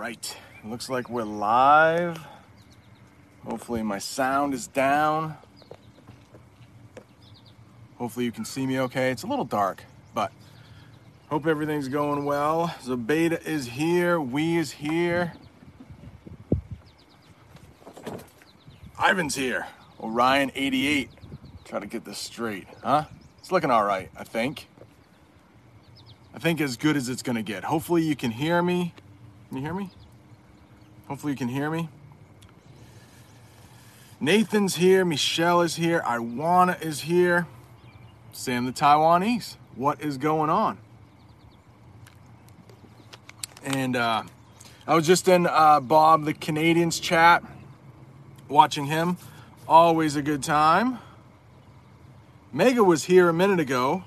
Right. Looks like we're live. Hopefully, my sound is down. Hopefully, you can see me okay. It's a little dark, but hope everything's going well. Zabeta is here. We is here. Ivan's here. Orion 88. Try to get this straight, huh? It's looking all right, I think. I think as good as it's gonna get. Hopefully, you can hear me. Can you hear me? Hopefully, you can hear me. Nathan's here. Michelle is here. Iwana is here. Sam the Taiwanese. What is going on? And uh, I was just in uh, Bob the Canadian's chat, watching him. Always a good time. Mega was here a minute ago.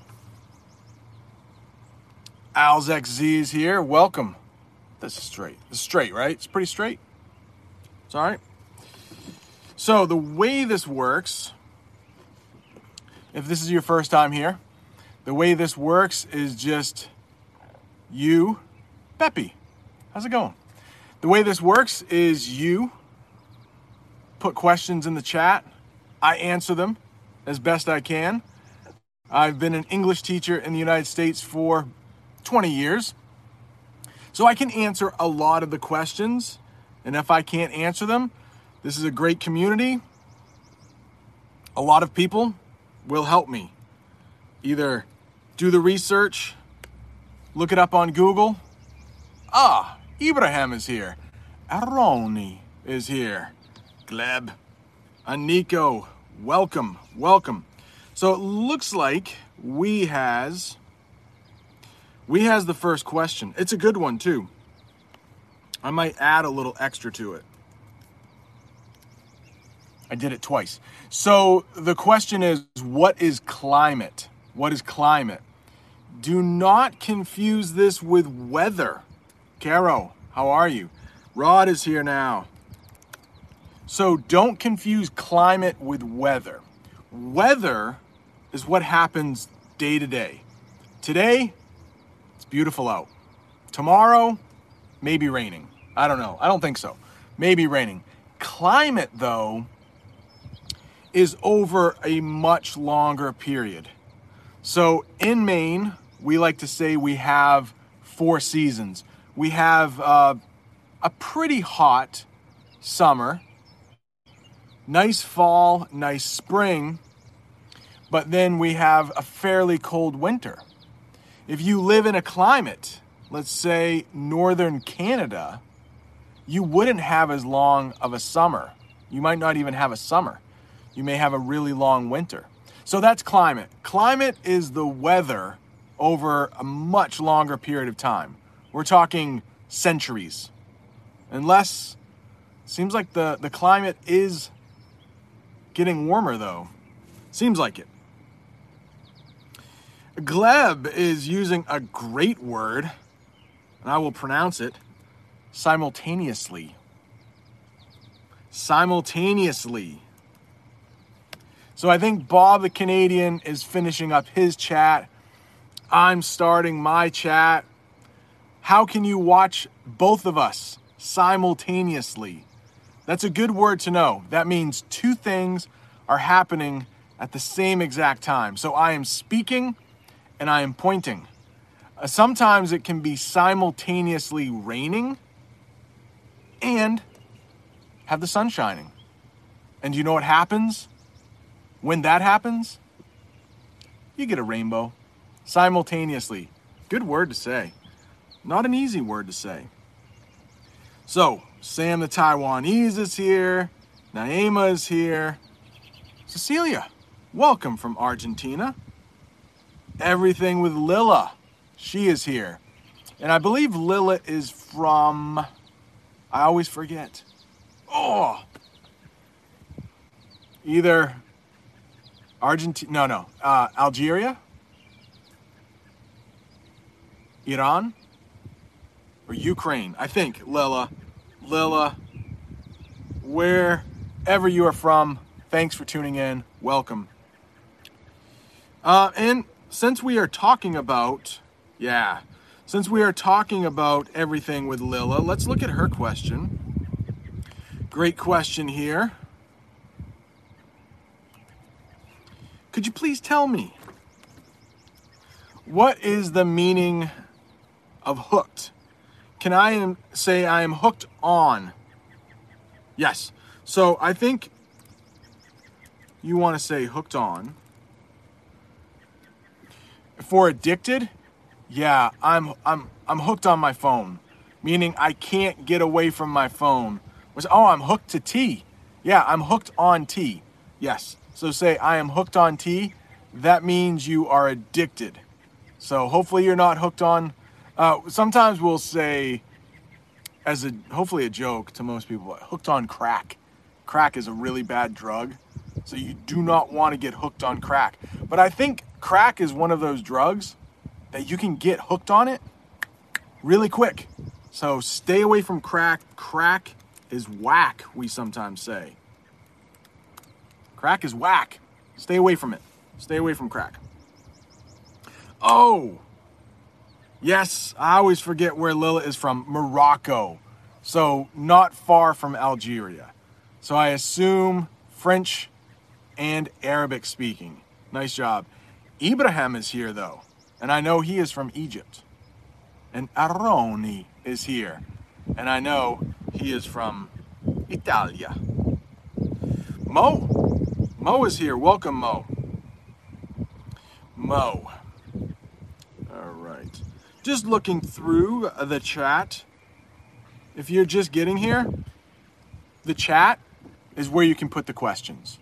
Al's XZ is here. Welcome. This is straight. Is straight, right? It's pretty straight. It's all right. So the way this works, if this is your first time here, the way this works is just you, Peppy. How's it going? The way this works is you put questions in the chat. I answer them as best I can. I've been an English teacher in the United States for 20 years. So I can answer a lot of the questions. And if I can't answer them, this is a great community. A lot of people will help me. Either do the research, look it up on Google. Ah, Ibrahim is here. Aroni is here. Gleb. Aniko, welcome, welcome. So it looks like we has we has the first question. It's a good one too. I might add a little extra to it. I did it twice. So the question is what is climate? What is climate? Do not confuse this with weather. Caro, how are you? Rod is here now. So don't confuse climate with weather. Weather is what happens day to day. Today, beautiful out. Tomorrow, maybe raining. I don't know. I don't think so. Maybe raining. Climate, though, is over a much longer period. So in Maine, we like to say we have four seasons. We have uh, a pretty hot summer, nice fall, nice spring, but then we have a fairly cold winter. If you live in a climate, let's say northern Canada, you wouldn't have as long of a summer. You might not even have a summer. You may have a really long winter. So that's climate. Climate is the weather over a much longer period of time. We're talking centuries. Unless seems like the, the climate is getting warmer though. Seems like it. Gleb is using a great word, and I will pronounce it simultaneously. Simultaneously. So I think Bob the Canadian is finishing up his chat. I'm starting my chat. How can you watch both of us simultaneously? That's a good word to know. That means two things are happening at the same exact time. So I am speaking and I am pointing. Uh, sometimes it can be simultaneously raining and have the sun shining. And you know what happens when that happens? You get a rainbow simultaneously. Good word to say. Not an easy word to say. So, Sam the Taiwanese is here. Naima is here. Cecilia, welcome from Argentina everything with Lila. She is here. And I believe Lila is from, I always forget. Oh! Either Argentina, no, no, uh, Algeria, Iran, or Ukraine. I think, Lila. Lila, wherever you are from, thanks for tuning in. Welcome. Uh, and since we are talking about, yeah, since we are talking about everything with Lila, let's look at her question. Great question here. Could you please tell me what is the meaning of hooked? Can I say I am hooked on? Yes. So I think you want to say hooked on. For addicted, yeah, I'm I'm I'm hooked on my phone, meaning I can't get away from my phone. Was oh, I'm hooked to tea. Yeah, I'm hooked on tea. Yes. So say I am hooked on tea. That means you are addicted. So hopefully you're not hooked on. Uh, sometimes we'll say, as a hopefully a joke to most people, hooked on crack. Crack is a really bad drug, so you do not want to get hooked on crack. But I think crack is one of those drugs that you can get hooked on it really quick. So stay away from crack. Crack is whack, we sometimes say. Crack is whack. Stay away from it. Stay away from crack. Oh, yes, I always forget where Lila is from Morocco. So not far from Algeria. So I assume French and Arabic speaking. Nice job. Ibrahim is here though and I know he is from Egypt. And Aroni is here, and I know he is from Italia. Mo, Mo is here. Welcome, Mo. Mo. All right. Just looking through the chat. If you're just getting here, the chat is where you can put the questions.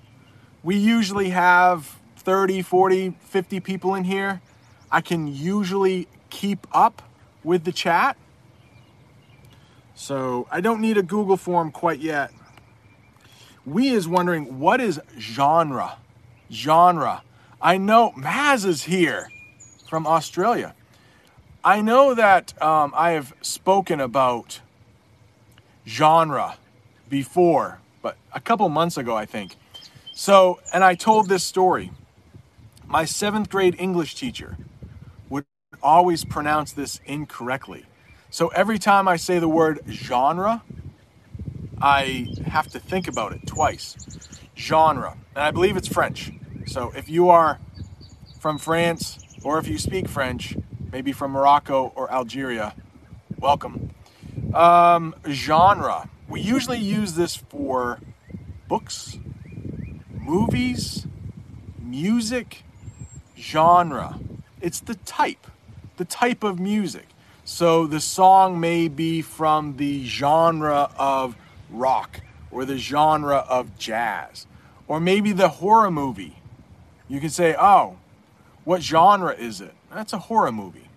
We usually have 30, 40, 50 people in here I can usually keep up with the chat. So I don't need a Google form quite yet. We is wondering what is genre? Genre. I know Maz is here from Australia. I know that um, I have spoken about genre before, but a couple months ago, I think. So, and I told this story. My seventh grade English teacher would always pronounce this incorrectly. So every time I say the word genre, I have to think about it twice. Genre. And I believe it's French. So if you are from France or if you speak French, maybe from Morocco or Algeria, welcome. Um, genre. We usually use this for books, movies, music, genre. It's the type the type of music. So the song may be from the genre of rock or the genre of jazz or maybe the horror movie. You can say, oh, what genre is it? That's a horror movie.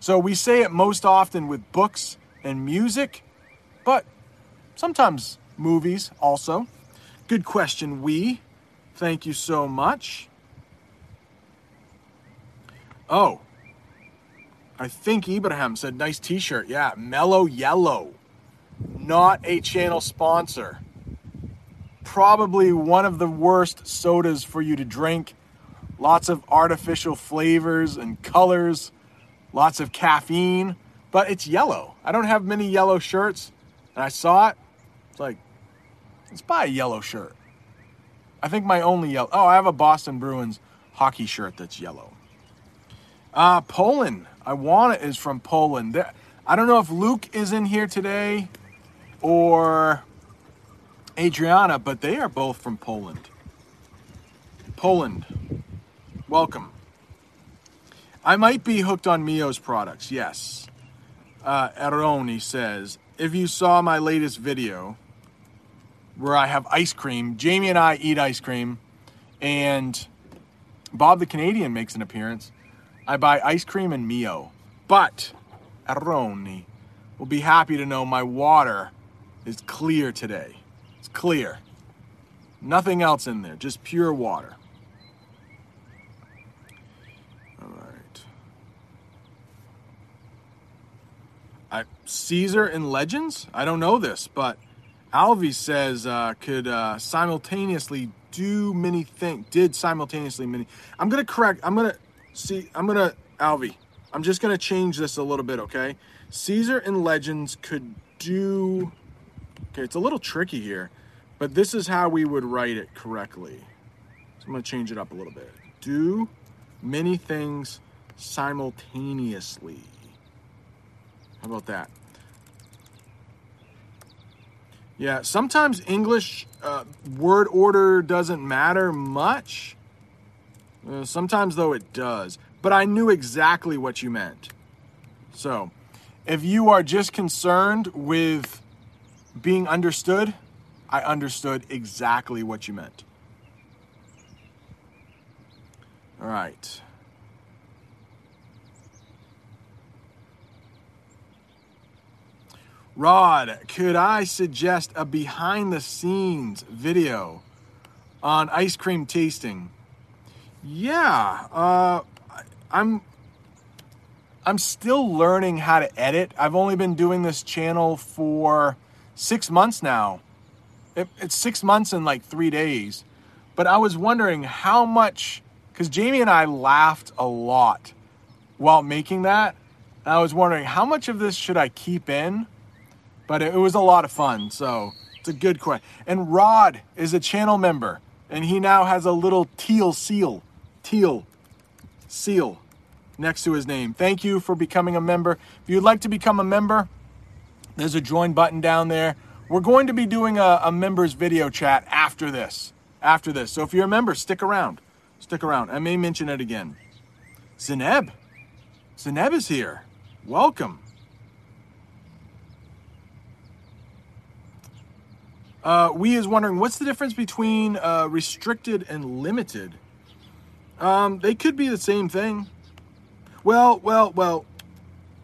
So we say it most often with books and music, but sometimes movies also. Good question, we. Thank you so much. Oh, I think Ibrahim said, nice t shirt. Yeah, Mello Yello. Not a channel sponsor. Probably one of the worst sodas for you to drink. Lots of artificial flavors and colors, lots of caffeine, but it's yellow. I don't have many yellow shirts, and I saw it. It's like, let's buy a yellow shirt. I think my only yellow. Oh, I have a Boston Bruins hockey shirt that's yellow. Uh, Poland. Iwana is from Poland. I don't know if Luke is in here today or Adriana, but they are both from Poland. Poland, welcome. I might be hooked on Mio's products, yes. Uh, Eroni says, if you saw my latest video where I have ice cream, Jamie and I eat ice cream, and Bob the Canadian makes an appearance. I buy ice cream and Mio. But Aroni will be happy to know my water is clear today. It's clear. Nothing else in there, just pure water. All right. I, Caesar in Legends? I don't know this, but Alvi says uh, could uh, simultaneously do many things. Did simultaneously many. I'm gonna correct. I'm gonna see. I'm gonna Alvi. I'm just gonna change this a little bit, okay? Caesar and Legends could do. Okay, it's a little tricky here, but this is how we would write it correctly. So I'm gonna change it up a little bit. Do many things simultaneously. How about that? Yeah, sometimes English uh, word order doesn't matter much. Uh, sometimes, though, it does. But I knew exactly what you meant. So, if you are just concerned with being understood, I understood exactly what you meant. All right. Rod, could I suggest a behind the scenes video on ice cream tasting? Yeah, uh, I'm I'm still learning how to edit. I've only been doing this channel for six months now. It, it's six months in like three days. But I was wondering how much, because Jamie and I laughed a lot while making that. And I was wondering how much of this should I keep in but it was a lot of fun. So it's a good question. And Rod is a channel member, and he now has a little teal seal, teal seal next to his name. Thank you for becoming a member. If you'd like to become a member, there's a join button down there. We're going to be doing a, a members video chat after this. After this. So if you're a member, stick around. Stick around. I may mention it again. Zineb. Zineb is here. Welcome. Uh, we is wondering what's the difference between uh, restricted and limited. Um, they could be the same thing. Well, well, well.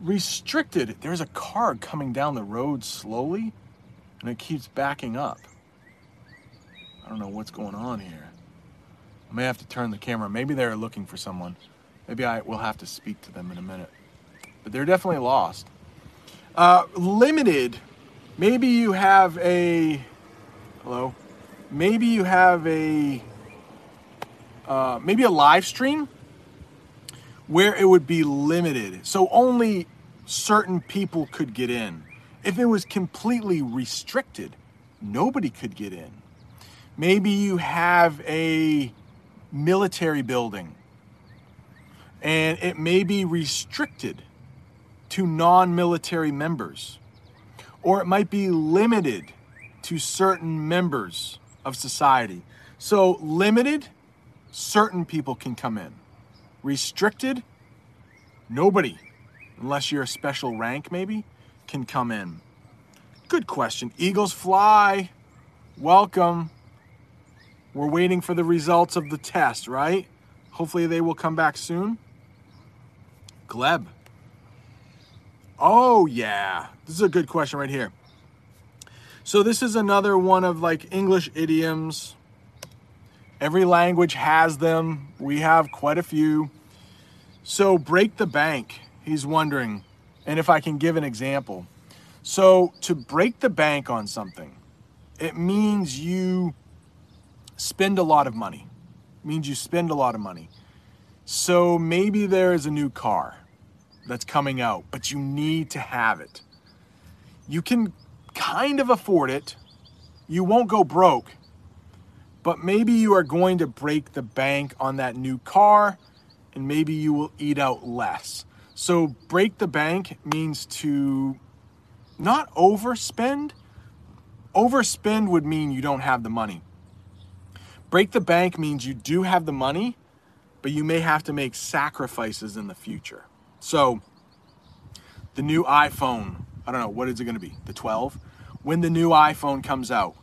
Restricted. There's a car coming down the road slowly, and it keeps backing up. I don't know what's going on here. I may have to turn the camera. Maybe they're looking for someone. Maybe I will have to speak to them in a minute. But they're definitely lost. Uh, limited. Maybe you have a Hello. Maybe you have a uh, maybe a live stream where it would be limited, so only certain people could get in. If it was completely restricted, nobody could get in. Maybe you have a military building and it may be restricted to non military members, or it might be limited to certain members of society. So, limited, certain people can come in. Restricted, nobody, unless you're a special rank maybe, can come in. Good question. Eagles fly. Welcome. We're waiting for the results of the test, right? Hopefully they will come back soon. Gleb. Oh, yeah. This is a good question right here. So this is another one of like English idioms. Every language has them. We have quite a few. So break the bank, he's wondering, and if I can give an example. So to break the bank on something, it means you spend a lot of money. It means you spend a lot of money. So maybe there is a new car that's coming out, but you need to have it. You can kind of afford it. You won't go broke, but maybe you are going to break the bank on that new car and maybe you will eat out less. So, break the bank means to not overspend. Overspend would mean you don't have the money. Break the bank means you do have the money, but you may have to make sacrifices in the future. So, the new iPhone I don't know, what is it going to be? The 12? When the new iPhone comes out,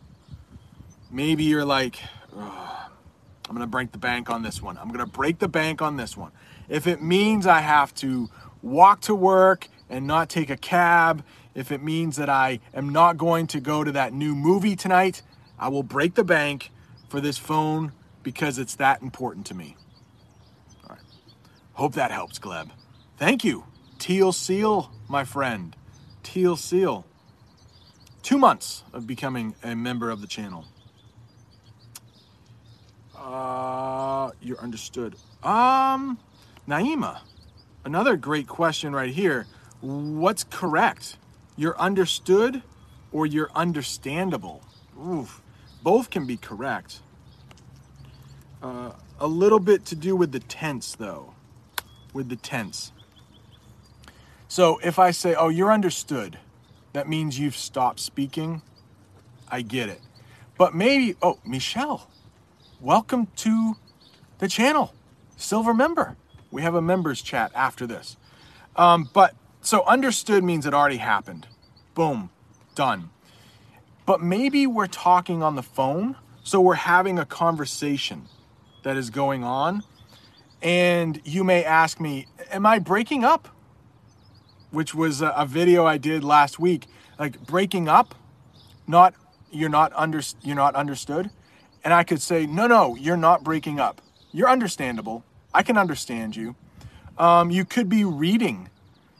maybe you're like, I'm going to break the bank on this one. I'm going to break the bank on this one. If it means I have to walk to work, and not take a cab, if it means that I am not going to go to that new movie tonight, I will break the bank for this phone because it's that important to me. All right. Hope that helps, Gleb. Thank you. Teal Seal, my friend. Teal Seal. Two months of becoming a member of the channel. Uh, you're understood. Um, Naima, another great question right here. What's correct? You're understood or you're understandable? Oof, both can be correct. Uh, a little bit to do with the tense, though. With the tense. So if I say, oh, you're understood, that means you've stopped speaking. I get it. But maybe, oh, Michelle, welcome to the channel. Silver member. We have a members chat after this. Um, but so understood means it already happened. Boom, done. But maybe we're talking on the phone, so we're having a conversation that is going on. And you may ask me, Am I breaking up? Which was a, video I did last week. Like breaking up, not you're not under you're not understood. And I could say, No, no, you're not breaking up. You're understandable. I can understand you. Um, you could be reading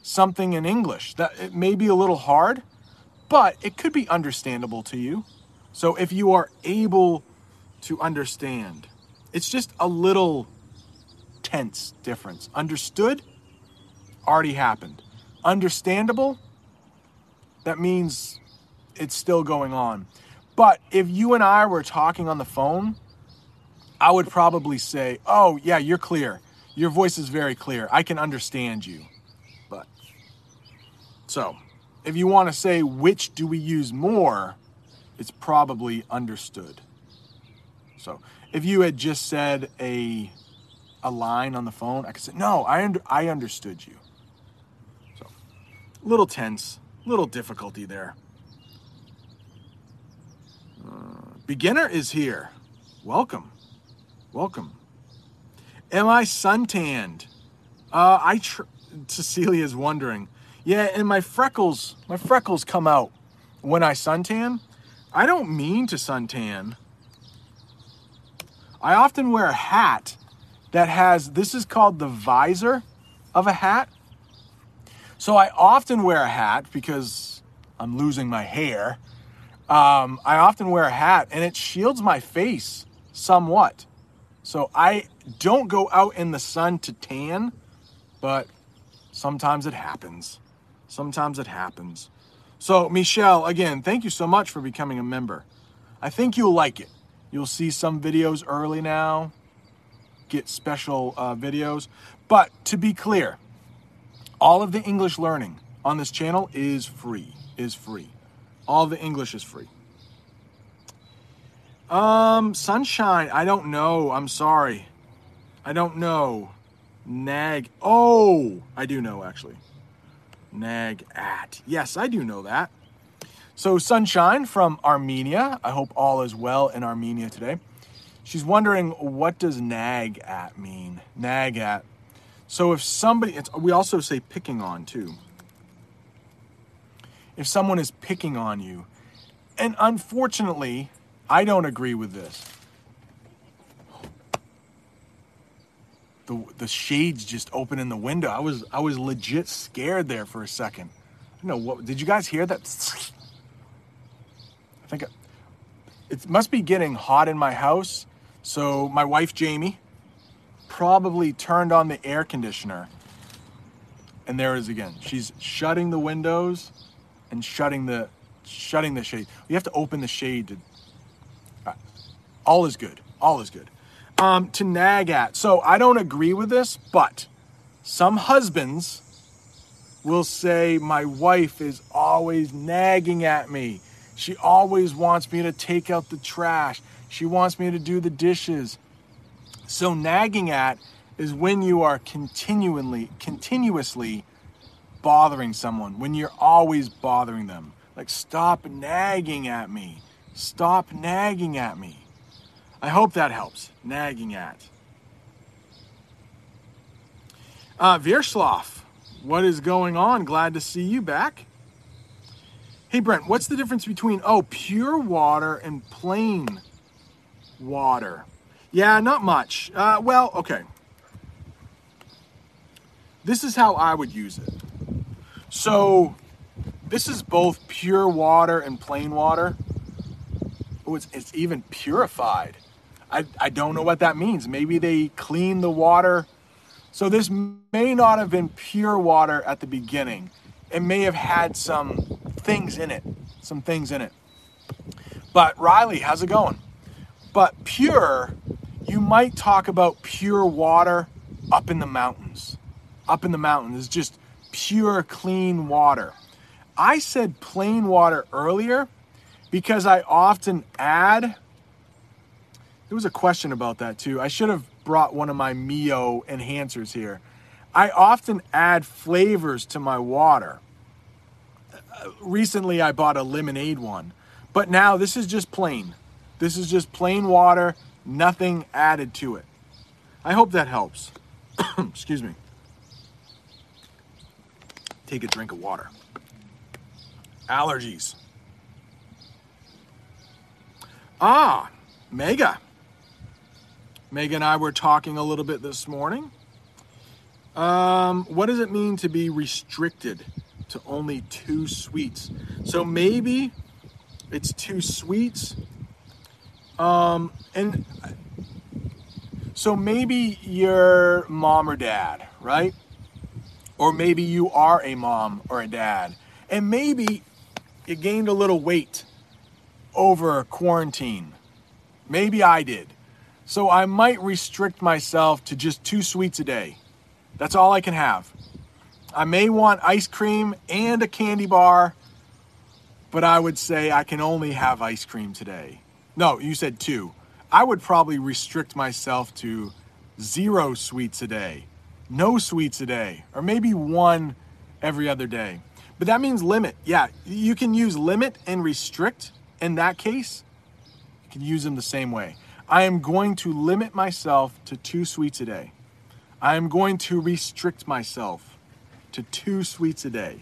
something in English that it may be a little hard, but it could be understandable to you. So if you are able to understand, it's just a little tense difference. Understood already happened. Understandable, that means it's still going on. But if you and I were talking on the phone, I would probably say, Oh, yeah, you're clear. Your voice is very clear. I can understand you. But so if you want to say which do we use more, it's probably understood. So if you had just said a a line on the phone, I could say, no, I under, I understood you. So little tense, little difficulty there. Beginner is here. Welcome. Welcome. Am I suntanned? Uh, I tr- Cecilia is wondering. Yeah, and my freckles, my freckles come out when I suntan. I don't mean to suntan. I often wear a hat that has this is called the visor of a hat. So I often wear a hat because I'm losing my hair. Um, I often wear a hat and it shields my face somewhat. So I don't go out in the sun to tan, but sometimes it happens. Sometimes it happens. So, Michelle, again, thank you so much for becoming a member. I think you'll like it. You'll see some videos early now, get special uh, videos. But to be clear, all of the English learning on this channel is free. Is free. All the English is free. Um, sunshine. I don't know. I'm sorry. I don't know. Nag. Oh, I do know actually. Nag at. Yes, I do know that. So, Sunshine from Armenia. I hope all is well in Armenia today. She's wondering what does nag at mean? Nag at. So if somebody, we also say picking on too. If someone is picking on you, and unfortunately, I don't agree with this. the the shades just open in the window. I was I was legit scared there for a second. I know what did you guys hear that? I think it, it must be getting hot in my house. So my wife Jamie probably turned on the air conditioner. And there it is again. She's shutting the windows and shutting the shutting the shade. You have to open the shade to uh, all is good. All is good um, to nag at. So I don't agree with this, but some husbands will say, My wife is always nagging at me. She always wants me to take out the trash. She wants me to do the dishes. So nagging at is when you are continually, continuously bothering someone, when you're always bothering them. Like, stop nagging at me. Stop nagging at me. I hope that helps. Nagging at. Uh, What is going on? Glad to see you back. Hey, Brent, what's the difference between, oh, pure water and plain water? Yeah, not much. Uh, well, okay. This is how I would use it. So, this is both pure water and plain water. Oh, it's, it's even purified. I, I don't know what that means. Maybe they clean the water. So this may not have been pure water at the beginning. It may have had some things in it, some things in it. But Riley, how's it going? But pure, you might talk about pure water up in the mountains. Up in the mountains, it's just pure, clean water. I said plain water earlier because I often add. There was a question about that too. I should have brought one of my Mio enhancers here. I often add flavors to my water. Uh, recently, I bought a lemonade one, but now this is just plain. This is just plain water, nothing added to it. I hope that helps. Excuse me. Take a drink of water. Allergies. Ah, Mega. Mega and I were talking a little bit this morning. Um, what does it mean to be restricted to only two sweets? So maybe it's two sweets. Um, and so maybe your mom or dad, right? Or maybe you are a mom or a dad. And maybe you gained a little weight over quarantine. Maybe I did. So I might restrict myself to just two sweets a day. That's all I can have. I may want ice cream and a candy bar, but I would say I can only have ice cream today. No, you said two. I would probably restrict myself to zero sweets a day, no sweets a day, or maybe one every other day. But that means limit. Yeah, you can use limit and restrict in that case. You can use them the same way. I am going to limit myself to two sweets a day. I am going to restrict myself to two sweets a day.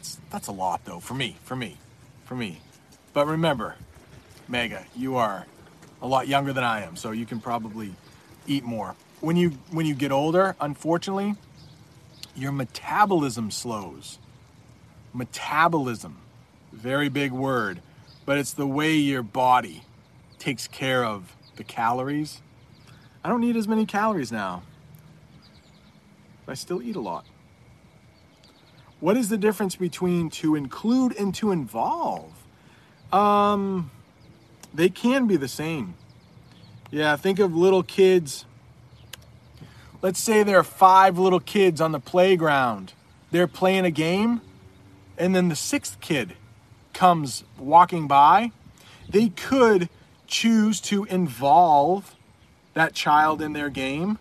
It's, that's a lot though for me, for me, for me. But remember, Mega, you are a lot younger than I am, so you can probably eat more. When you when you get older, unfortunately, your metabolism slows metabolism. Very big word, but it's the way your body takes care of the calories. I don't need as many calories now. I still eat a lot. What is the difference between to include and to involve? Um, they can be the same. Yeah, think of little kids. Let's say there are five little kids on the playground. They're playing a game and then the sixth kid comes walking by, they could choose to involve that child in their game,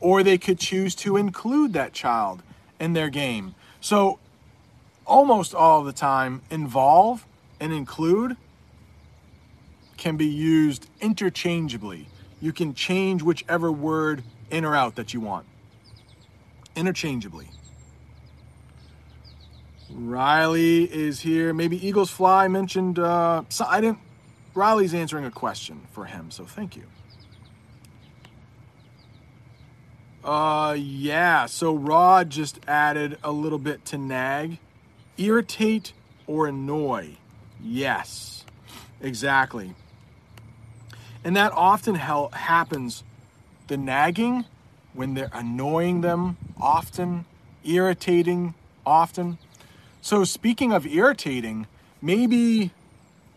or they could choose to include that child in their game. So, almost all the time, involve and include can be used interchangeably. You can change whichever word in or out that you want interchangeably. Riley is here. Maybe Eagles Fly mentioned. Uh, so I didn't. Riley's answering a question for him, so thank you. Uh, yeah. So Rod just added a little bit to nag, irritate or annoy. Yes, exactly. And that often hel- happens. The nagging when they're annoying them often, irritating often so speaking of irritating, maybe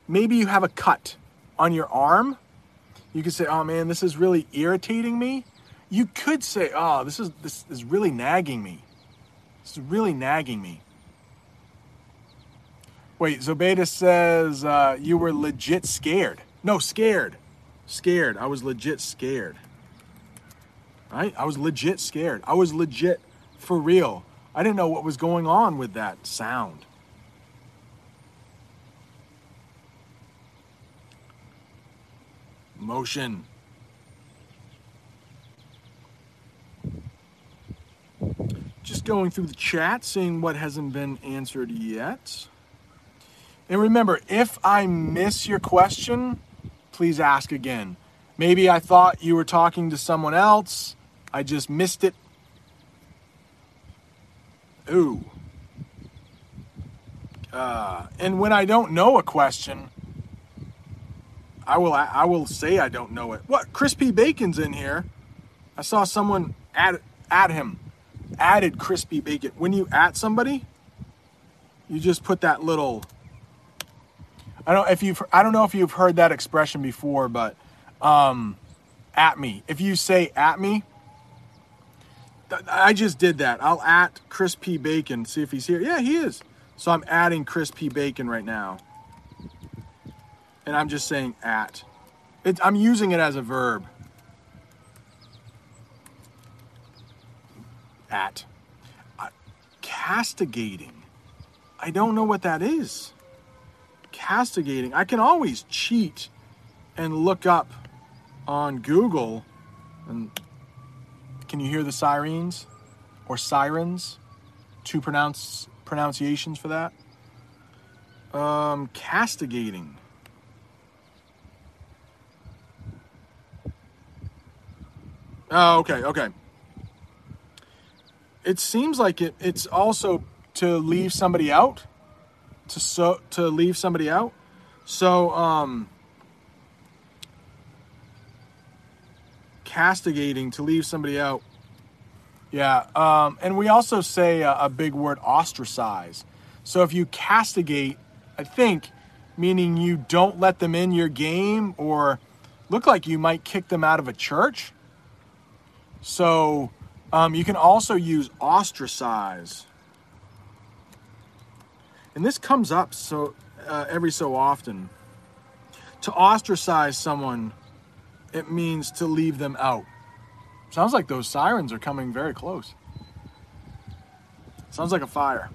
maybe you have a cut on your arm. You could say, "Oh man, this is really irritating me." You could say, "Oh, this is this is really nagging me. This is really nagging me." Wait, Zobeda says uh, you were legit scared. No, scared. Scared. I was legit scared. Right? I was legit scared. I was legit for real I didn't know what was going on with that sound. Motion. Just going through the chat, seeing what hasn't been answered yet. And remember, if I miss your question, please ask again. Maybe I thought you were talking to someone else. I just missed it. Ooh. Uh, and when I don't know a question, I will I will say I don't know it. What? Crispy Bacon's in here. I saw someone add add him, added Crispy Bacon. When you at somebody, you just put that little. I don't if you've I don't know if you've heard that expression before, but um, at me. If you say at me, I just did that. I'll at Crispy Bacon. See if he's here. Yeah, he is. So I'm adding Crispy Bacon right now and I'm just saying at. It, I'm using it as a verb. At. Uh, castigating. I don't know what that is. Castigating. I can always cheat and look up on Google. And can you hear the sirens or sirens? Two pronounce pronunciations for that. Um, castigating. Oh, okay, okay. It seems like it. It's also to leave somebody out, to so to leave somebody out. So, um, castigating to leave somebody out. Yeah, um, and we also say a, a big word, ostracize. So if you castigate, I think, meaning you don't let them in your game or look like you might kick them out of a church so um, you can also use ostracize. And this comes up so uh, every so often. To ostracize someone, it means to leave them out. Sounds like those sirens are coming very close. Sounds like a fire.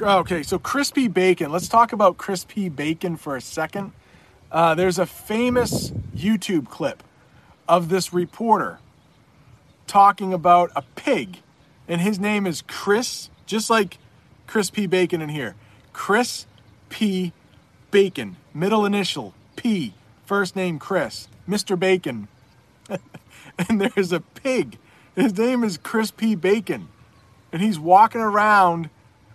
Okay, so crispy bacon. Let's talk about crispy bacon for a second. Uh, there's a famous YouTube clip of this reporter talking about a pig, and his name is Chris, just like Chris P. Bacon in here. Chris P. Bacon, middle initial P, first name Chris, Mr. Bacon. and there's a pig. His name is Chris P. Bacon. And he's walking around.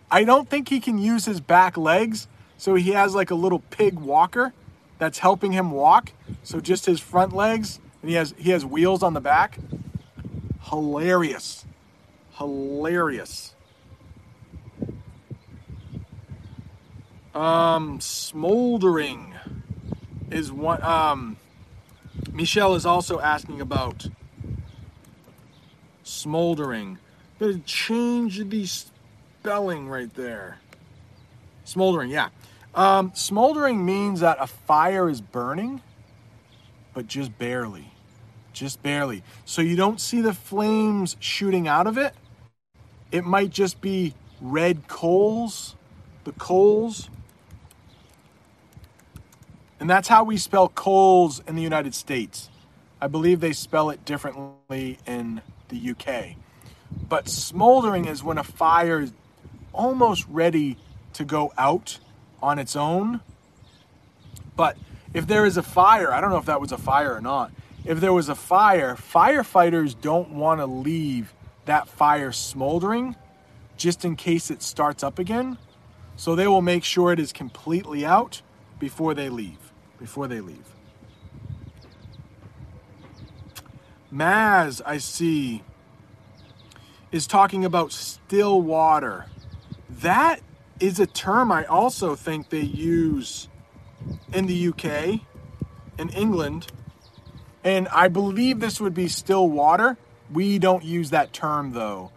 I don't think he can use his back legs, so he has like a little pig walker that's helping him walk. So just his front legs and he has he has wheels on the back. Hilarious. Hilarious. Um, smoldering is one. Um, Michelle is also asking about smoldering. Gotta change the spelling right there. Smoldering, yeah. Um, smoldering means that a fire is burning but just barely. Just barely. So you don't see the flames shooting out of it. It might just be red coals, the coals. And that's how we spell coals in the United States. I believe they spell it differently in the UK. But smoldering is when a fire is almost ready to go out on its own. But if there is a fire, I don't know if that was a fire or not. If there was a fire, firefighters don't want to leave that fire smoldering just in case it starts up again. So they will make sure it is completely out before they leave. Before they leave. Maz, I see, is talking about still water. That is a term I also think they use in the UK, in England, and I believe this would be still water. We don't use that term though.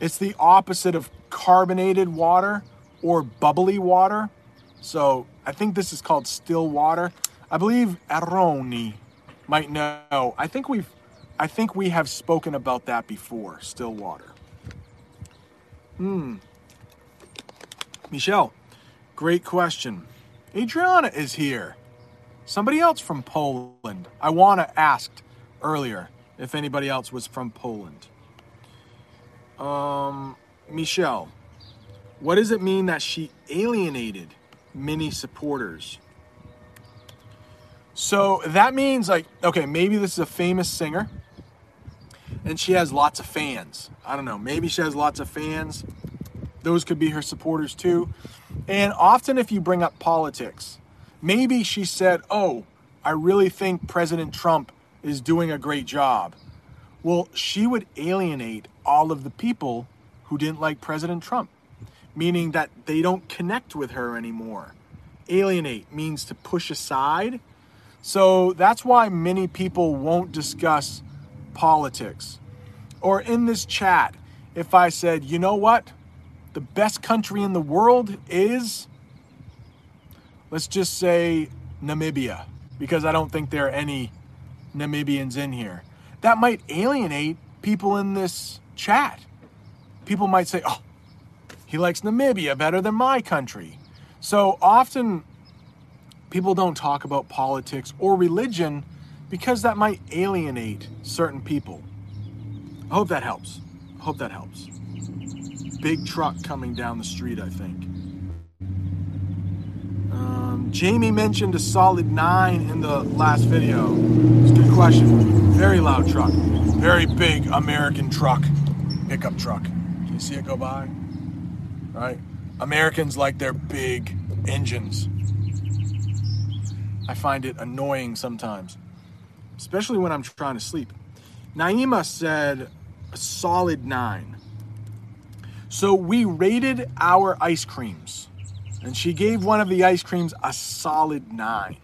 It's the opposite of carbonated water or bubbly water. So I think this is called still water. I believe Aroni might know. I think we've I think we have spoken about that before, still water. Hmm. Michelle, great question. Adriana is here. Somebody else from Poland. I want to ask earlier if anybody else was from Poland. Um, Michelle, what does it mean that she alienated many supporters? So that means like, okay, maybe this is a famous singer and she has lots of fans. I don't know, maybe she has lots of fans. Those could be her supporters too. And often, if you bring up politics, maybe she said, Oh, I really think President Trump is doing a great job. Well, she would alienate all of the people who didn't like President Trump, meaning that they don't connect with her anymore. Alienate means to push aside. So that's why many people won't discuss politics. Or in this chat, if I said, you know what? The best country in the world is, let's just say, Namibia, because I don't think there are any Namibians in here. That might alienate people in this chat. People might say, oh, he likes Namibia better than my country. So often people don't talk about politics or religion because that might alienate certain people. I hope that helps. I hope that helps. Big truck coming down the street, I think. Um, Jamie mentioned a solid nine in the last video. It's a good question. Very loud truck. Very big American truck. Pickup truck. Can you see it go by? Right? Americans like their big engines. I find it annoying sometimes, especially when I'm trying to sleep. Naima said a solid nine. So we rated our ice creams, and she gave one of the ice creams a solid nine,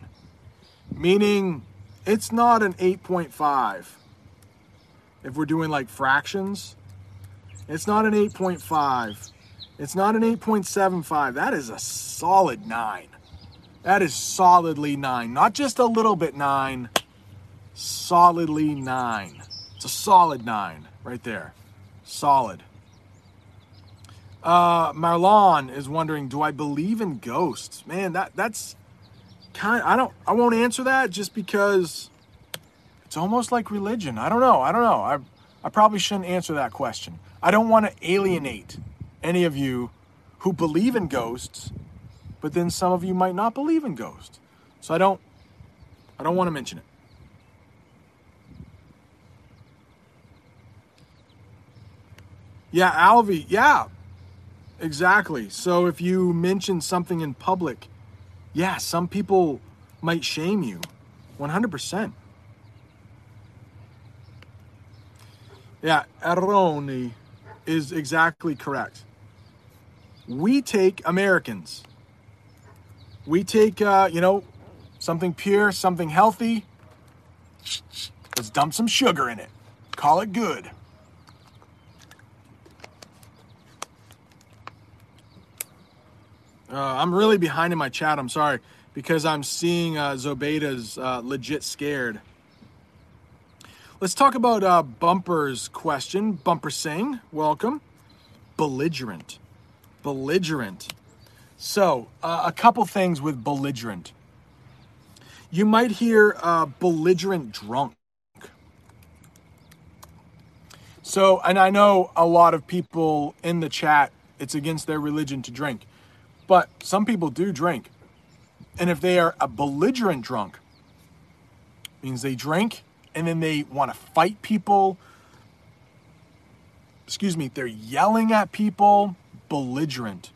meaning it's not an 8.5. If we're doing like fractions, it's not an 8.5. It's not an 8.75. That is a solid nine. That is solidly nine. Not just a little bit nine, solidly nine. It's a solid nine right there. Solid. Uh, Marlon is wondering, do I believe in ghosts? Man, that that's kind. I don't. I won't answer that just because it's almost like religion. I don't know. I don't know. I I probably shouldn't answer that question. I don't want to alienate any of you who believe in ghosts, but then some of you might not believe in ghosts. So I don't. I don't want to mention it. Yeah, Alvy. Yeah, exactly. So if you mention something in public, yeah, some people might shame you. 100%. Yeah, Aroni is exactly correct. We take Americans. We take, uh, you know, something pure, something healthy. Let's dump some sugar in it. Call it good. Uh, I'm really behind in my chat. I'm sorry because I'm seeing uh, Zobeda's uh, legit scared. Let's talk about uh, Bumper's question. Bumper Singh, welcome. Belligerent. Belligerent. So, uh, a couple things with belligerent. You might hear uh, belligerent drunk. So, and I know a lot of people in the chat, it's against their religion to drink. But some people do drink. And if they are a belligerent drunk, means they drink and then they want to fight people. Excuse me, they're yelling at people, belligerent.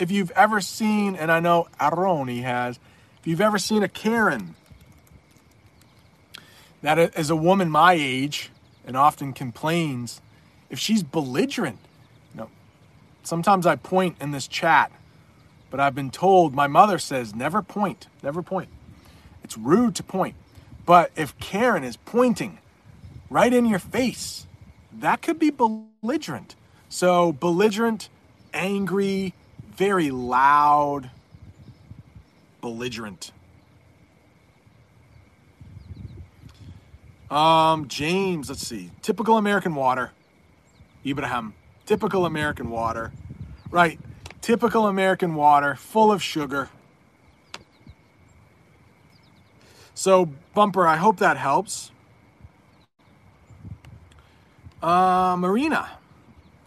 If you've ever seen, and I know Aroni has, if you've ever seen a Karen, that is a woman my age and often complains, if she's belligerent, you know, sometimes I point in this chat but I've been told, my mother says, never point, never point. It's rude to point. But if Karen is pointing right in your face, that could be belligerent. So, belligerent, angry, very loud, belligerent. Um, James, let's see. Typical American water. Ibrahim. Typical American water. Right. Typical American water, full of sugar. So, Bumper, I hope that helps. Uh, Marina,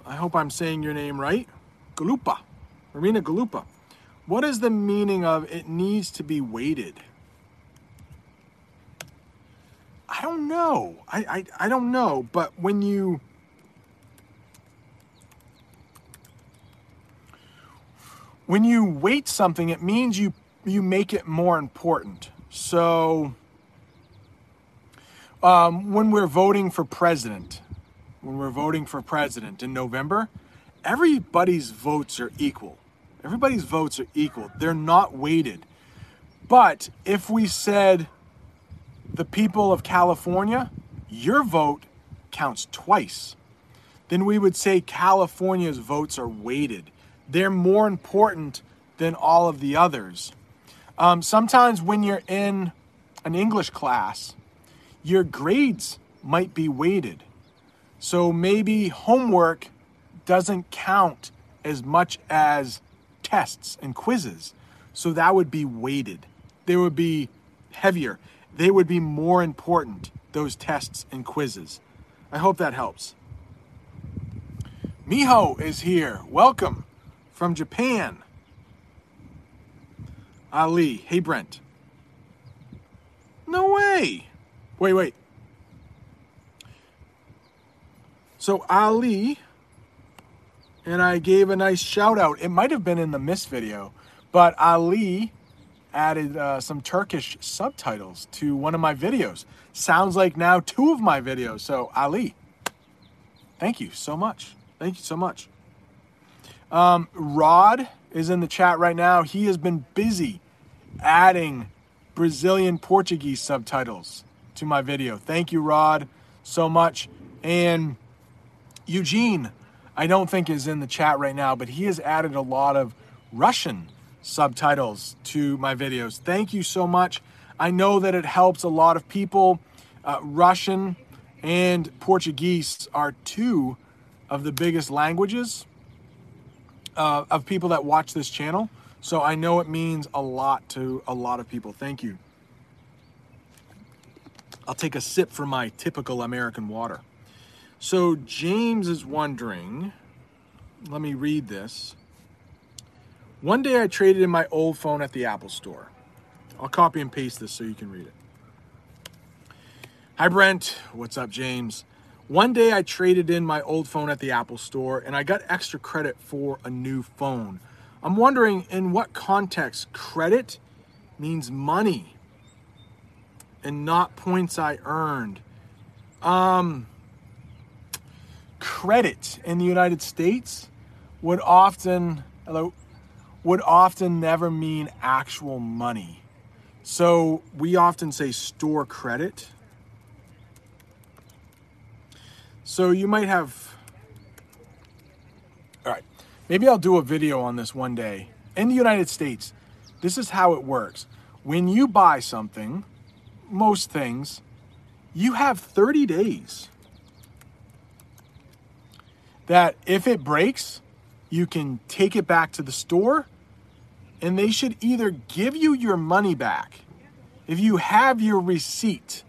I hope I'm saying your name right. Galupa. Marina Galupa. What is the meaning of it needs to be weighted? I don't know. I, I, I don't know. But when you when you weight something, it means you you make it more important. So um, when we're voting for president, when we're voting for president in November, everybody's votes are equal. Everybody's votes are equal. They're not weighted. But if we said the people of California, your vote counts twice, then we would say California's votes are weighted. They're more important than all of the others. Um, sometimes when you're in an English class, your grades might be weighted. So maybe homework doesn't count as much as tests and quizzes. So that would be weighted. They would be heavier. They would be more important, those tests and quizzes. I hope that helps. Miho is here. Welcome from Japan. Ali. Hey, Brent. No way. Wait, wait. So Ali and I gave a nice shout out. It might have been in the Miss video, but Ali added uh, some Turkish subtitles to one of my videos. Sounds like now two of my videos. So Ali, thank you so much. Thank you so much. Um, Rod is in the chat right now. He has been busy adding Brazilian Portuguese subtitles to my video. Thank you, Rod, so much. And Eugene, I don't think is in the chat right now, but he has added a lot of Russian subtitles to my videos. Thank you so much. I know that it helps a lot of people. Uh, Russian and Portuguese are two of the biggest languages uh, of people that watch this channel. So I know it means a lot to a lot of people. Thank you. I'll take a sip from my typical American water. So James is wondering, let me read this. One day I traded in my old phone at the Apple store. I'll copy and paste this so you can read it. Hi, Brent. What's up, James? One day I traded in my old phone at the Apple store and I got extra credit for a new phone. I'm wondering in what context credit means money and not points I earned. Um, credit in the United States would often hello would often never mean actual money. So we often say store credit. So you might have All right. Maybe I'll do a video on this one day. In the United States, this is how it works. When you buy something, most things, you have 30 days that if it breaks, you can take it back to the store and they should either give you your money back if you have your receipt.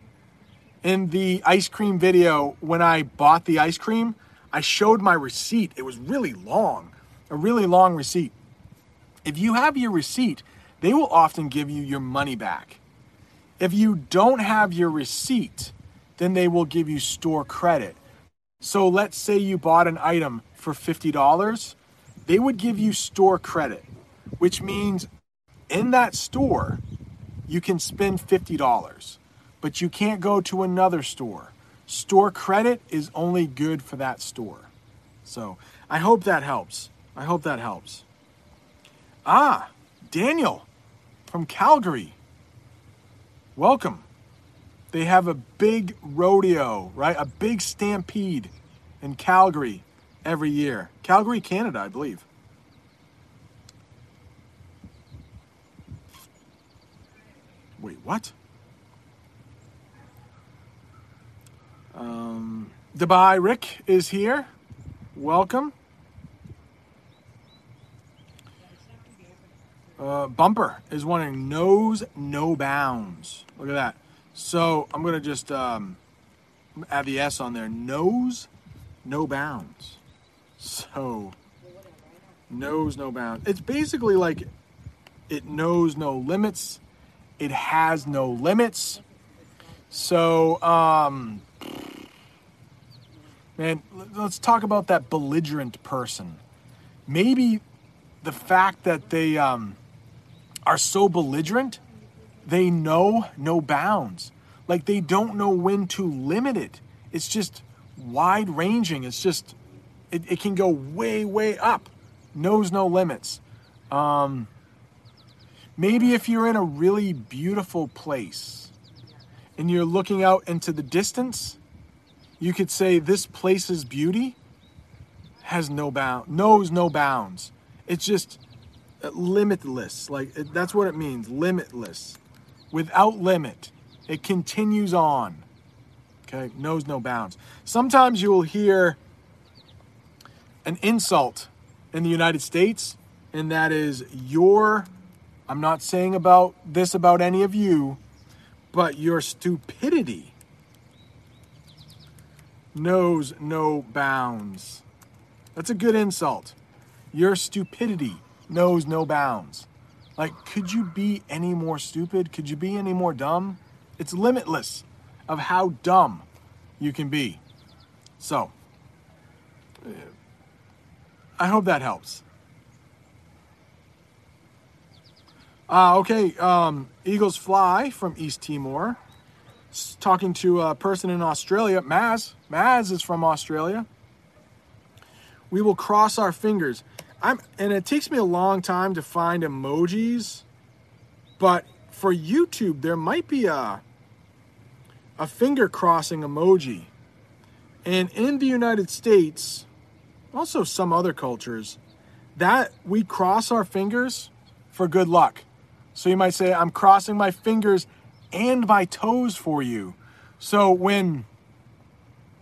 In the ice cream video, when I bought the ice cream, I showed my receipt. It was really long, a really long receipt. If you have your receipt, they will often give you your money back. If you don't have your receipt, then they will give you store credit. So let's say you bought an item for $50, they would give you store credit, which means in that store, you can spend $50, but you can't go to another store. Store credit is only good for that store. So I hope that helps. I hope that helps. Ah, Daniel from Calgary. Welcome. They have a big rodeo, right? A big stampede in Calgary every year. Calgary, Canada, I believe. Wait, what? Um, Dubai Rick is here. Welcome. Uh, Bumper is wanting knows no bounds. Look at that. So I'm gonna just um, add the S on there. Knows no bounds. So, knows no bounds. It's basically like it knows no limits. It has no limits. So, um, man, let's talk about that belligerent person. Maybe the fact that they um, are so belligerent, they know no bounds. Like they don't know when to limit it. It's just wide ranging. It's just, it, it can go way, way up. Knows no limits. Um, maybe if you're in a really beautiful place and you're looking out into the distance, you could say this place's beauty has no bound, knows no bounds. It's just limitless. Like that's what it means, limitless. Without limit. It continues on. Okay, knows no bounds. Sometimes you will hear an insult in the United States, and that is your I'm not saying about this about any of you, but your stupidity knows no bounds. That's a good insult. Your stupidity knows no bounds. Like, could you be any more stupid? Could you be any more dumb? It's limitless of how dumb you can be. So, I hope that helps. Uh, okay, um, Eagles Fly from East Timor. Talking to a person in Australia, Maz. Maz is from Australia. We will cross our fingers. I'm, and it takes me a long time to find emojis, but for YouTube, there might be a, a finger crossing emoji. And in the United States, also some other cultures, that we cross our fingers for good luck. So you might say, I'm crossing my fingers and my toes for you. So when,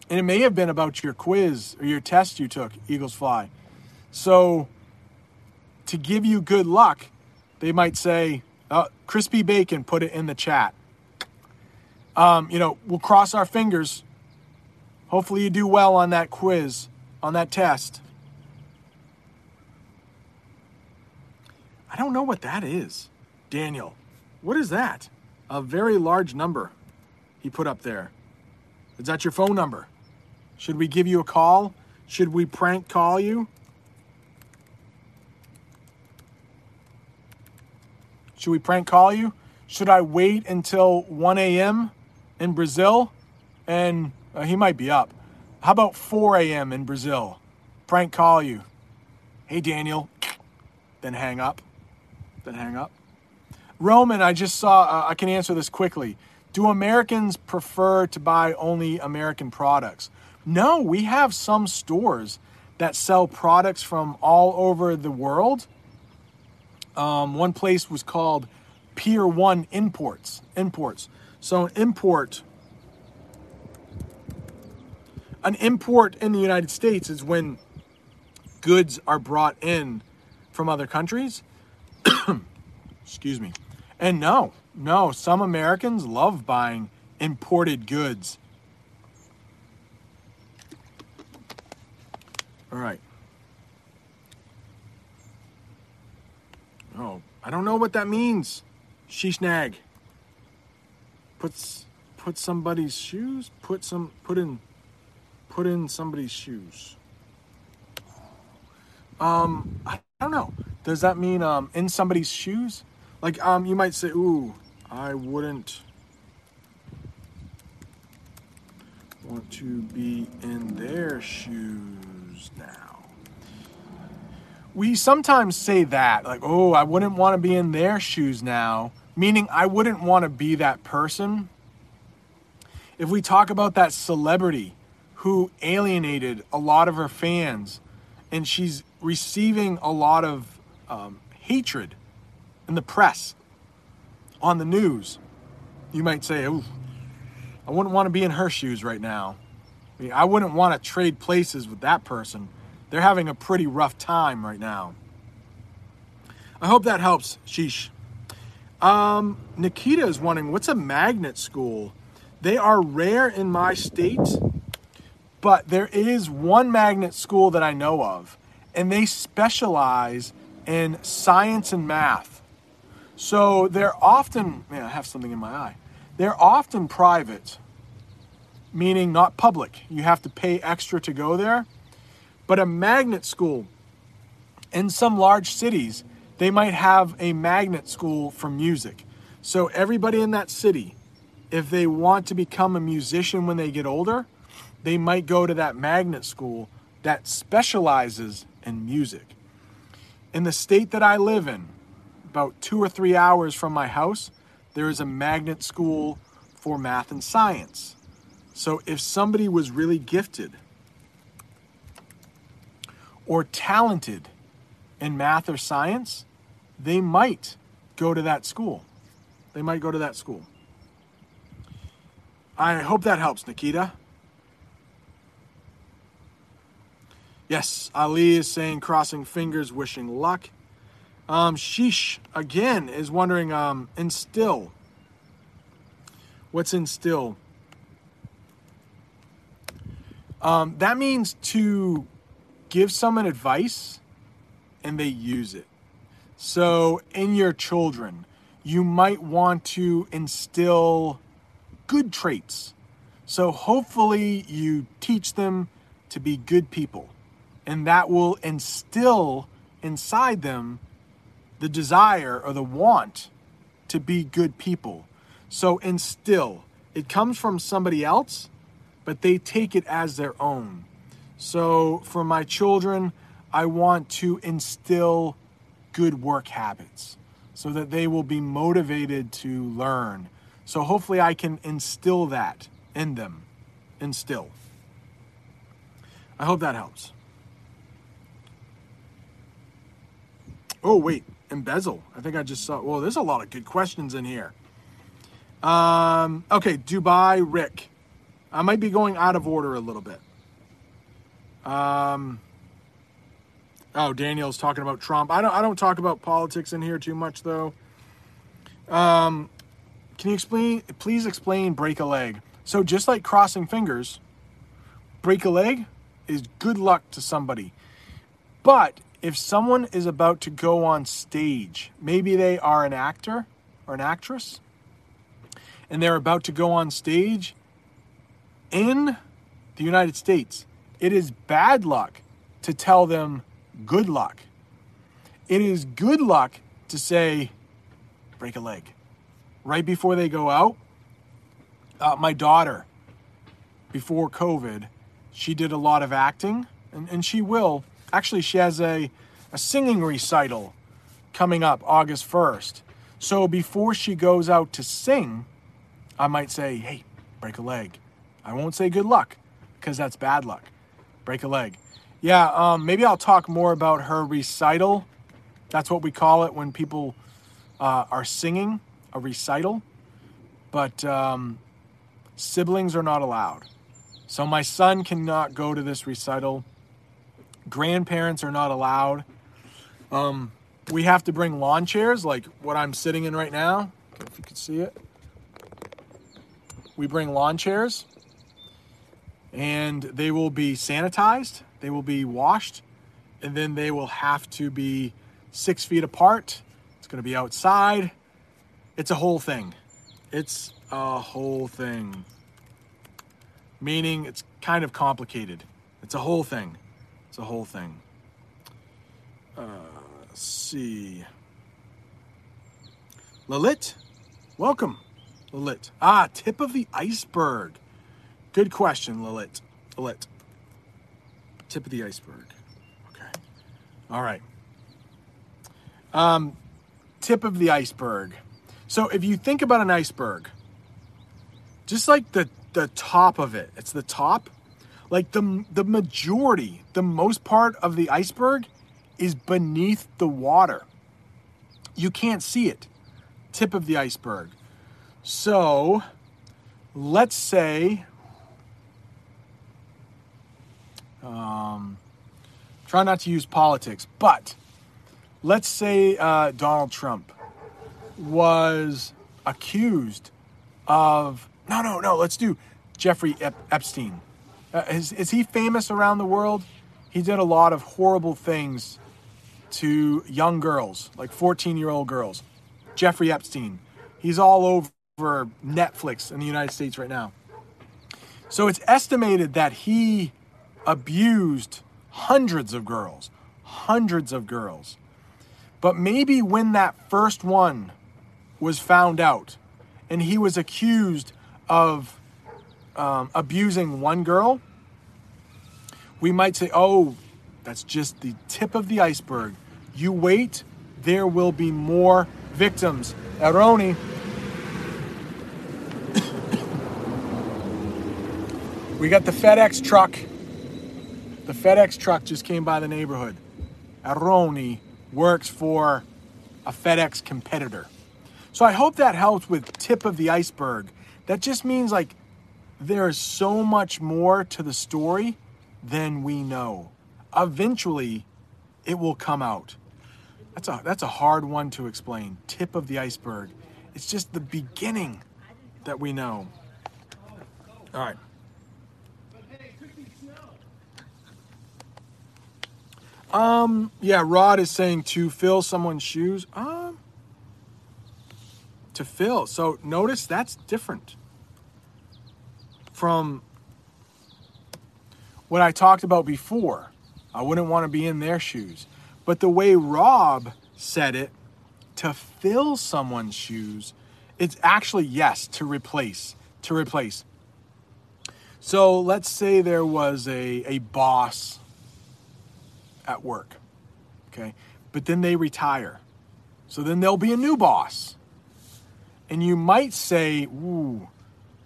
and it may have been about your quiz or your test you took, Eagles Fly. So to give you good luck, they might say, uh, crispy bacon, put it in the chat. Um, you know, we'll cross our fingers. Hopefully, you do well on that quiz, on that test. I don't know what that is. Daniel, what is that? A very large number he put up there. Is that your phone number? Should we give you a call? Should we prank call you? Should we prank call you? Should I wait until 1 a.m. in Brazil? And uh, he might be up. How about 4 a.m. in Brazil? Prank call you. Hey, Daniel. Then hang up. Then hang up. Roman, I just saw, uh, I can answer this quickly. Do Americans prefer to buy only American products? No, we have some stores that sell products from all over the world. Um, one place was called Pier One Imports. Imports. So an import, an import in the United States is when goods are brought in from other countries. Excuse me. And no, no, some Americans love buying imported goods. All right. Oh, I don't know what that means. Sheeshnag. Puts put somebody's shoes. Put some put in put in somebody's shoes. Um, I don't know. Does that mean um in somebody's shoes? Like, um, you might say, ooh, I wouldn't want to be in their shoes now. We sometimes say that, like, oh, I wouldn't want to be in their shoes now, meaning I wouldn't want to be that person. If we talk about that celebrity who alienated a lot of her fans and she's receiving a lot of um, hatred in the press, on the news, you might say, Ooh, I wouldn't want to be in her shoes right now. I, mean, I wouldn't want to trade places with that person. They're having a pretty rough time right now. I hope that helps, Sheesh. Um, Nikita is wondering what's a magnet school? They are rare in my state. But there is one magnet school that I know of, and they specialize in science and math. So they're often, man, I have something in my eye. They're often private, meaning not public. You have to pay extra to go there. But a magnet school in some large cities, they might have a magnet school for music. So everybody in that city, if they want to become a musician when they get older, they might go to that magnet school that specializes in music. In the state that I live in, about two or three hours from my house, there is a magnet school for math and science. So if somebody was really gifted or talented in math or science, they might go to that school. They might go to that school. I hope that helps, Nikita. Yes, Ali is saying crossing fingers, wishing luck. Um, Sheesh again is wondering um, instill. What's instill? Um, that means to give someone advice and they use it. So, in your children, you might want to instill good traits. So, hopefully, you teach them to be good people, and that will instill inside them the desire or the want to be good people. So, instill. It comes from somebody else, but they take it as their own. So, for my children, I want to instill good work habits so that they will be motivated to learn. So hopefully I can instill that in them. Instill. I hope that helps. Oh, wait, embezzle. I think I just saw. Well, there's a lot of good questions in here. Um, okay, Dubai Rick. I might be going out of order a little bit. Um, Oh, Daniel's talking about Trump. I don't. I don't talk about politics in here too much, though. Um, can you explain? Please explain break a leg. So just like crossing fingers, break a leg is good luck to somebody. But if someone is about to go on stage, maybe they are an actor or an actress, and they're about to go on stage in the United States, it is bad luck to tell them good luck. It is good luck to say, break a leg. Right before they go out, uh, my daughter, before COVID, she did a lot of acting, and, and she will. Actually, she has a, a singing recital coming up August 1st. So before she goes out to sing, I might say, hey, break a leg. I won't say good luck because that's bad luck. Break a leg. Yeah, um, maybe I'll talk more about her recital. That's what we call it when people uh, are singing a recital. But um, siblings are not allowed. So my son cannot go to this recital. Grandparents are not allowed. Um, we have to bring lawn chairs, like what I'm sitting in right now. If you can see it, we bring lawn chairs, and they will be sanitized they will be washed and then they will have to be six feet apart. It's going to be outside. It's a whole thing. It's a whole thing. Meaning it's kind of complicated. It's a whole thing. It's a whole thing. Uh, see. Lalit, welcome. Lalit. Ah, tip of the iceberg. Good question, Lilith. Lilith. Tip of the iceberg. Okay. All right. Um, tip of the iceberg. So if you think about an iceberg, just like the the top of it, it's the top. Like the the majority, the most part of the iceberg is beneath the water. You can't see it. Tip of the iceberg. So, let's say try not to use politics, but let's say uh, Donald Trump was accused of no, no, no. Let's do Jeffrey Ep- Epstein. Uh, is, is he famous around the world? He did a lot of horrible things to young girls, like 14 year old girls. Jeffrey Epstein. He's all over Netflix in the United States right now. So it's estimated that he abused hundreds of girls, hundreds of girls. But maybe when that first one was found out and he was accused of um, abusing one girl, we might say, oh, that's just the tip of the iceberg. You wait, there will be more victims. Aroni. we got the FedEx truck. The FedEx truck just came by the neighborhood. Aroni works for a FedEx competitor. So I hope that helps with tip of the iceberg. That just means like there is so much more to the story than we know. Eventually, it will come out. That's a that's a hard one to explain. Tip of the iceberg. It's just the beginning that we know. All right. Um, yeah, Rod is saying to fill someone's shoes. Um, to fill. So notice that's different from what I talked about before. I wouldn't want to be in their shoes. But the way Rob said it, to fill someone's shoes, it's actually yes, to replace. To replace. So let's say there was a, a boss at work, okay? But then they retire. So then there'll be a new boss. And you might say, ooh,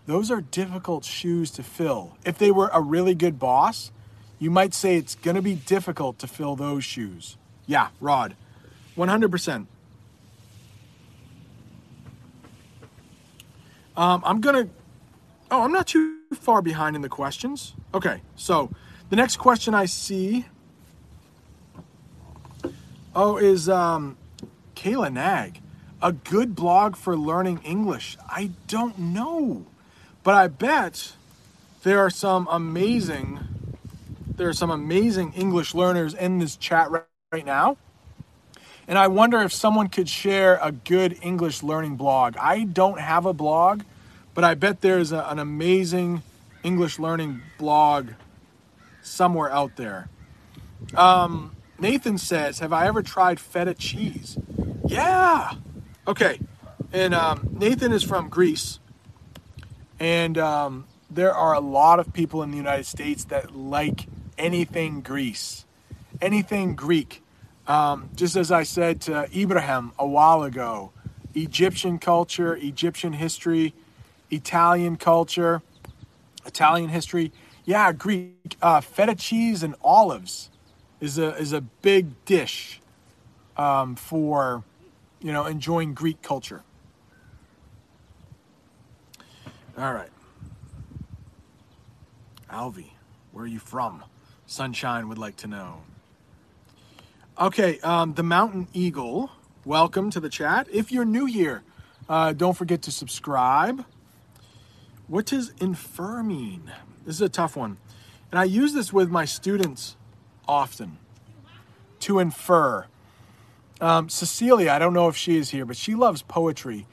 those are difficult shoes to fill. If they were a really good boss, you might say it's going to be difficult to fill those shoes. Yeah, Rod, 100%. Um, I'm going to, oh, I'm not too far behind in the questions. Okay, so the next question I see, oh, is um, Kayla Nag. A good blog for learning English? I don't know. But I bet there are some amazing there are some amazing English learners in this chat right, now. And I wonder if someone could share a good English learning blog. I don't have a blog, but I bet there's a, an amazing English learning blog somewhere out there. Um, Nathan says, Have I ever tried feta cheese? Yeah. Okay. And um, Nathan is from Greece. And um, there are a lot of people in the United States that like anything Greece, anything Greek. Um, just as I said to Ibrahim a while ago, Egyptian culture, Egyptian history, Italian culture, Italian history. Yeah, Greek. Uh, feta cheese and olives is a is a big dish um, for you know enjoying Greek culture. All right. Alvi, where are you from? Sunshine would like to know. Okay, um, the Mountain Eagle, welcome to the chat. If you're new here, uh, don't forget to subscribe. What does infer mean? This is a tough one. And I use this with my students often. To infer. Um, Cecilia, I don't know if she is here, but she loves poetry.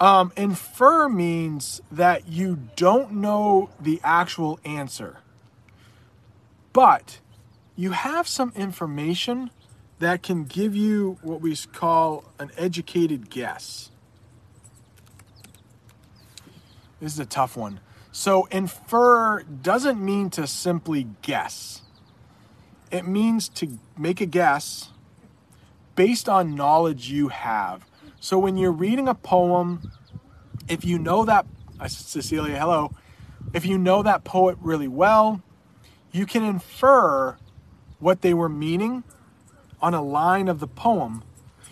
Um, infer means that you don't know the actual answer, but you have some information that can give you what we call an educated guess. This is a tough one. So, infer doesn't mean to simply guess, it means to make a guess based on knowledge you have. So when you're reading a poem, if you know that, uh, Cecilia, hello, if you know that poet really well, you can infer what they were meaning on a line of the poem.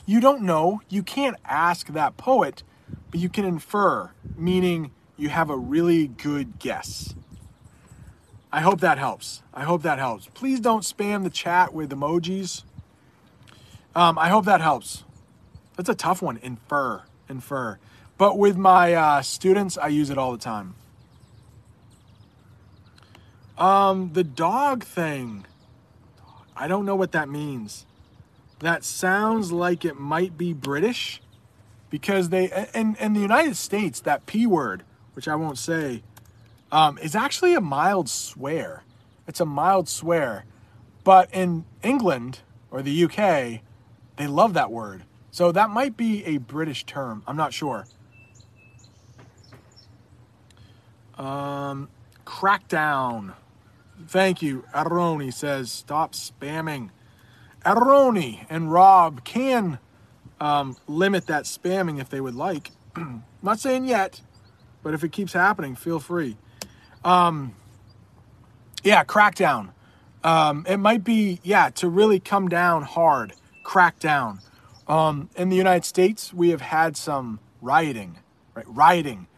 You don't know, you can't ask that poet, but you can infer, meaning you have a really good guess. I hope that helps. I hope that helps. Please don't spam the chat with emojis. Um, I hope that helps. That's a tough one. Infer, infer. But with my uh, students, I use it all the time. Um, the dog thing. I don't know what that means. That sounds like it might be British because they and in the United States that p word, which I won't say, um, is actually a mild swear. It's a mild swear, but in England or the UK, they love that word. So that might be a British term. I'm not sure. Um, crackdown. Thank you. Aroni says, stop spamming. Aroni and Rob can um, limit that spamming if they would like. Not saying yet, but if it keeps happening, feel free. Um, yeah, crackdown. Um, it might be, yeah, to really come down hard, crack down. Um, in the United States, we have had some rioting, right? Rioting,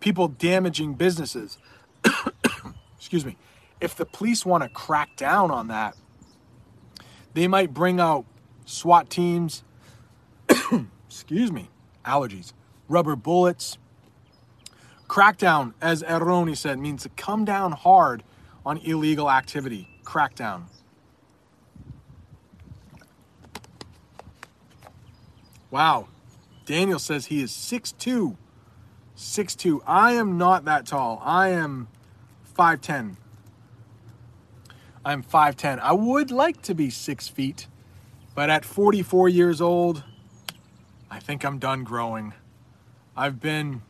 people damaging businesses. Excuse me. If the police want to crack down on that, they might bring out SWAT teams, excuse me, allergies, rubber bullets. Crackdown, as Aroni said, means to come down hard on illegal activity. Crackdown. Wow. Daniel says he is 6'2. 6'2. I am not that tall. I am 5'10. I'm 5'10. I would like to be six feet, but at 44 years old, I think I'm done growing. I've been,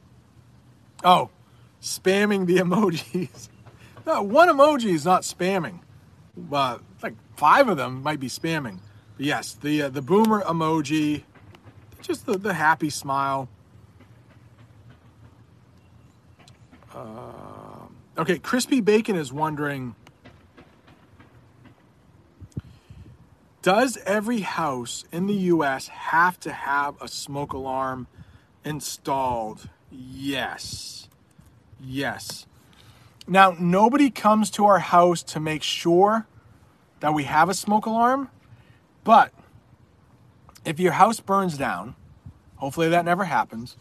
oh, spamming the emojis. no, one emoji is not spamming, but like five of them might be spamming. But yes, the uh, the boomer emoji, just the, the happy smile. Uh, okay, Crispy Bacon is wondering Does every house in the US have to have a smoke alarm installed? Yes. Yes. Now, nobody comes to our house to make sure that we have a smoke alarm, but if your house burns down, hopefully that never happens,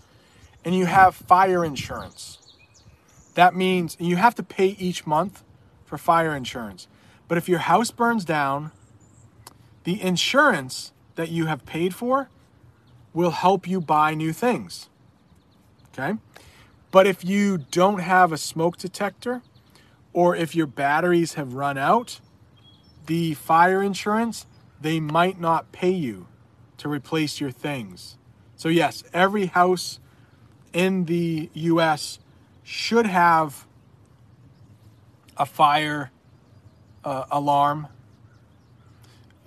and you have fire insurance, that means you have to pay each month for fire insurance. But if your house burns down, the insurance that you have paid for will help you buy new things. Okay? But if you don't have a smoke detector or if your batteries have run out, the fire insurance, they might not pay you to replace your things. So, yes, every house in the US should have a fire uh, alarm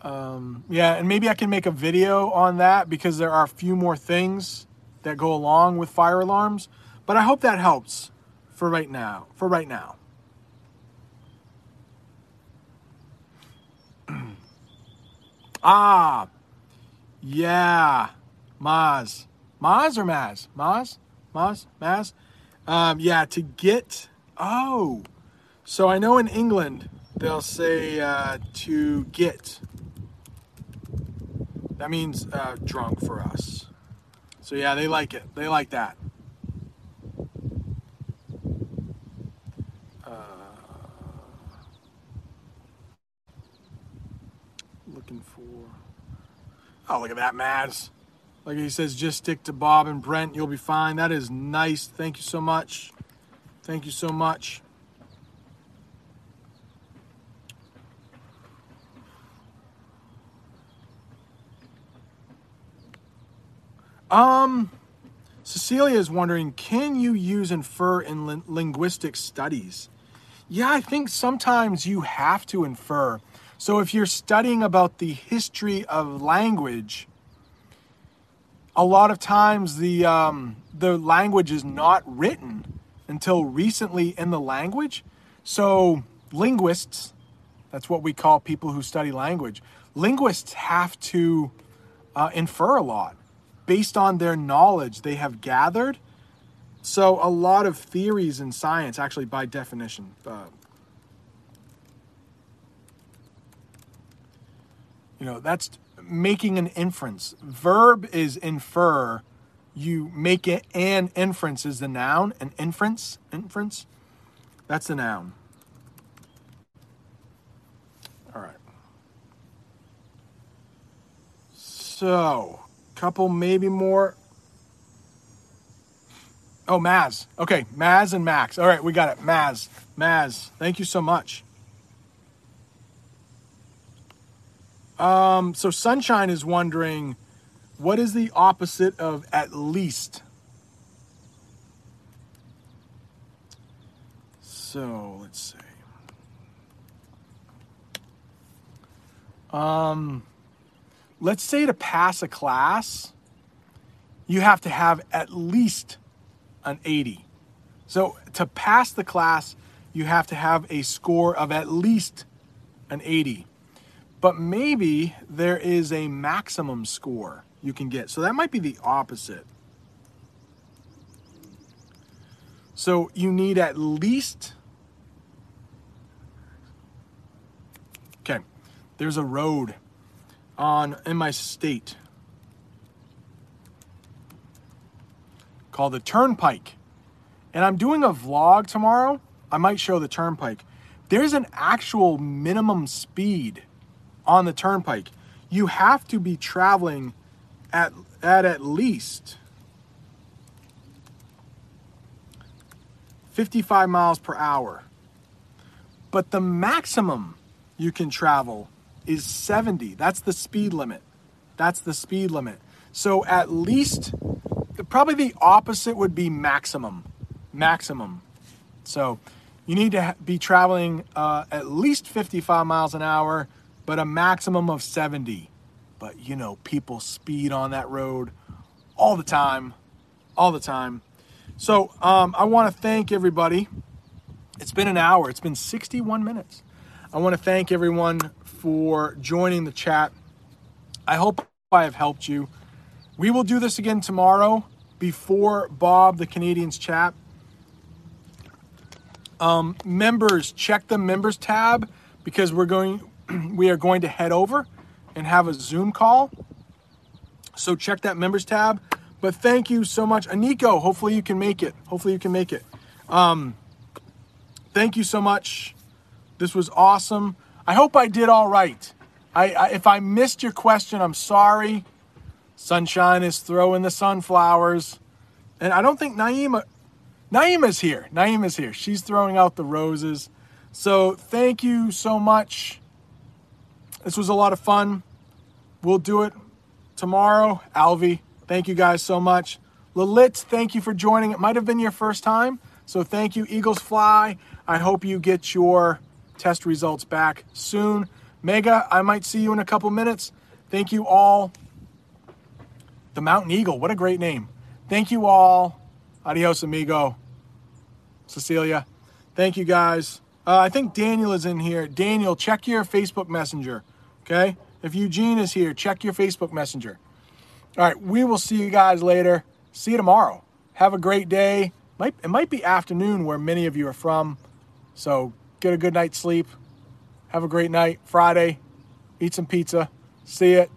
um, yeah, and maybe I can make a video on that because there are a few more things that go along with fire alarms. But I hope that helps for right now. For right now. ah, yeah, Maz, Maz or Maz, Maz, Maz, Maz. Um, yeah, to get. Oh, so I know in England they'll say uh, to get that means uh, drunk for us. So yeah, they like it. They like that. Uh, looking for. Oh, look at that, Mads. Like he says, just stick to Bob and Brent. You'll be fine. That is nice. Thank you so much. Thank you so much. Um, Cecilia is wondering, can you use infer in li- linguistic studies? Yeah, I think sometimes you have to infer. So if you're studying about the history of language, a lot of times the um, the language is not written until recently in the language. So linguists, that's what we call people who study language. Linguists have to uh, infer a lot based on their knowledge they have gathered. So, a lot of theories in science, actually, by definition, uh, you know, that's making an inference. Verb is infer. You make it an inference is the noun. An inference, inference, that's the noun. All right. So couple maybe more. Oh, Maz. Okay, Maz and Max. All right, we got it. Maz. Maz, thank you so much. Um, so Sunshine is wondering what is the opposite of at least? So let's see. Um, let's say to pass a class, you have to have at least an 80. So to pass the class, you have to have a score of at least an 80. But maybe there is a maximum score you can get. So that might be the opposite. So you need at least. Okay, there's a road on in my state called the Turnpike. And I'm doing a vlog tomorrow. I might show the Turnpike. There's an actual minimum speed on the Turnpike. You have to be traveling at at, at least 55 miles per hour. But the maximum you can travel is 70. That's the speed limit. That's the speed limit. So at least, probably the opposite would be maximum. Maximum. So you need to be traveling uh, at least 55 miles an hour, but a maximum of 70. But you know, people speed on that road all the time, all the time. So um, I want to thank everybody. It's been an hour, it's been 61 minutes. I want to thank everyone for joining the chat. I hope I have helped you. We will do this again tomorrow before Bob the Canadians chat. Um, members, check the members tab because we're going we are going to head over and have a Zoom call. So check that members tab. But thank you so much, Aniko. Hopefully you can make it. Hopefully you can make it. Um, thank you so much. This was awesome. I hope I did all right. I, I, if I missed your question, I'm sorry. Sunshine is throwing the sunflowers, and I don't think Naima, Naima's here. Naima's here. She's throwing out the roses. So thank you so much. This was a lot of fun. We'll do it tomorrow. Alvi, thank you guys so much. Lilit, thank you for joining. It might have been your first time, so thank you. Eagles Fly, I hope you get your test results back soon. Mega, I might see you in a couple minutes. Thank you all. The Mountain Eagle, what a great name. Thank you all. Adios, amigo. Cecilia, thank you guys. Uh, I think Daniel is in here. Daniel, check your Facebook Messenger. Okay? If Eugene is here, check your Facebook Messenger. All right, we will see you guys later. See you tomorrow. Have a great day. Might it might be afternoon where many of you are from. So get a good night's sleep. Have a great night. Friday. Eat some pizza. See it.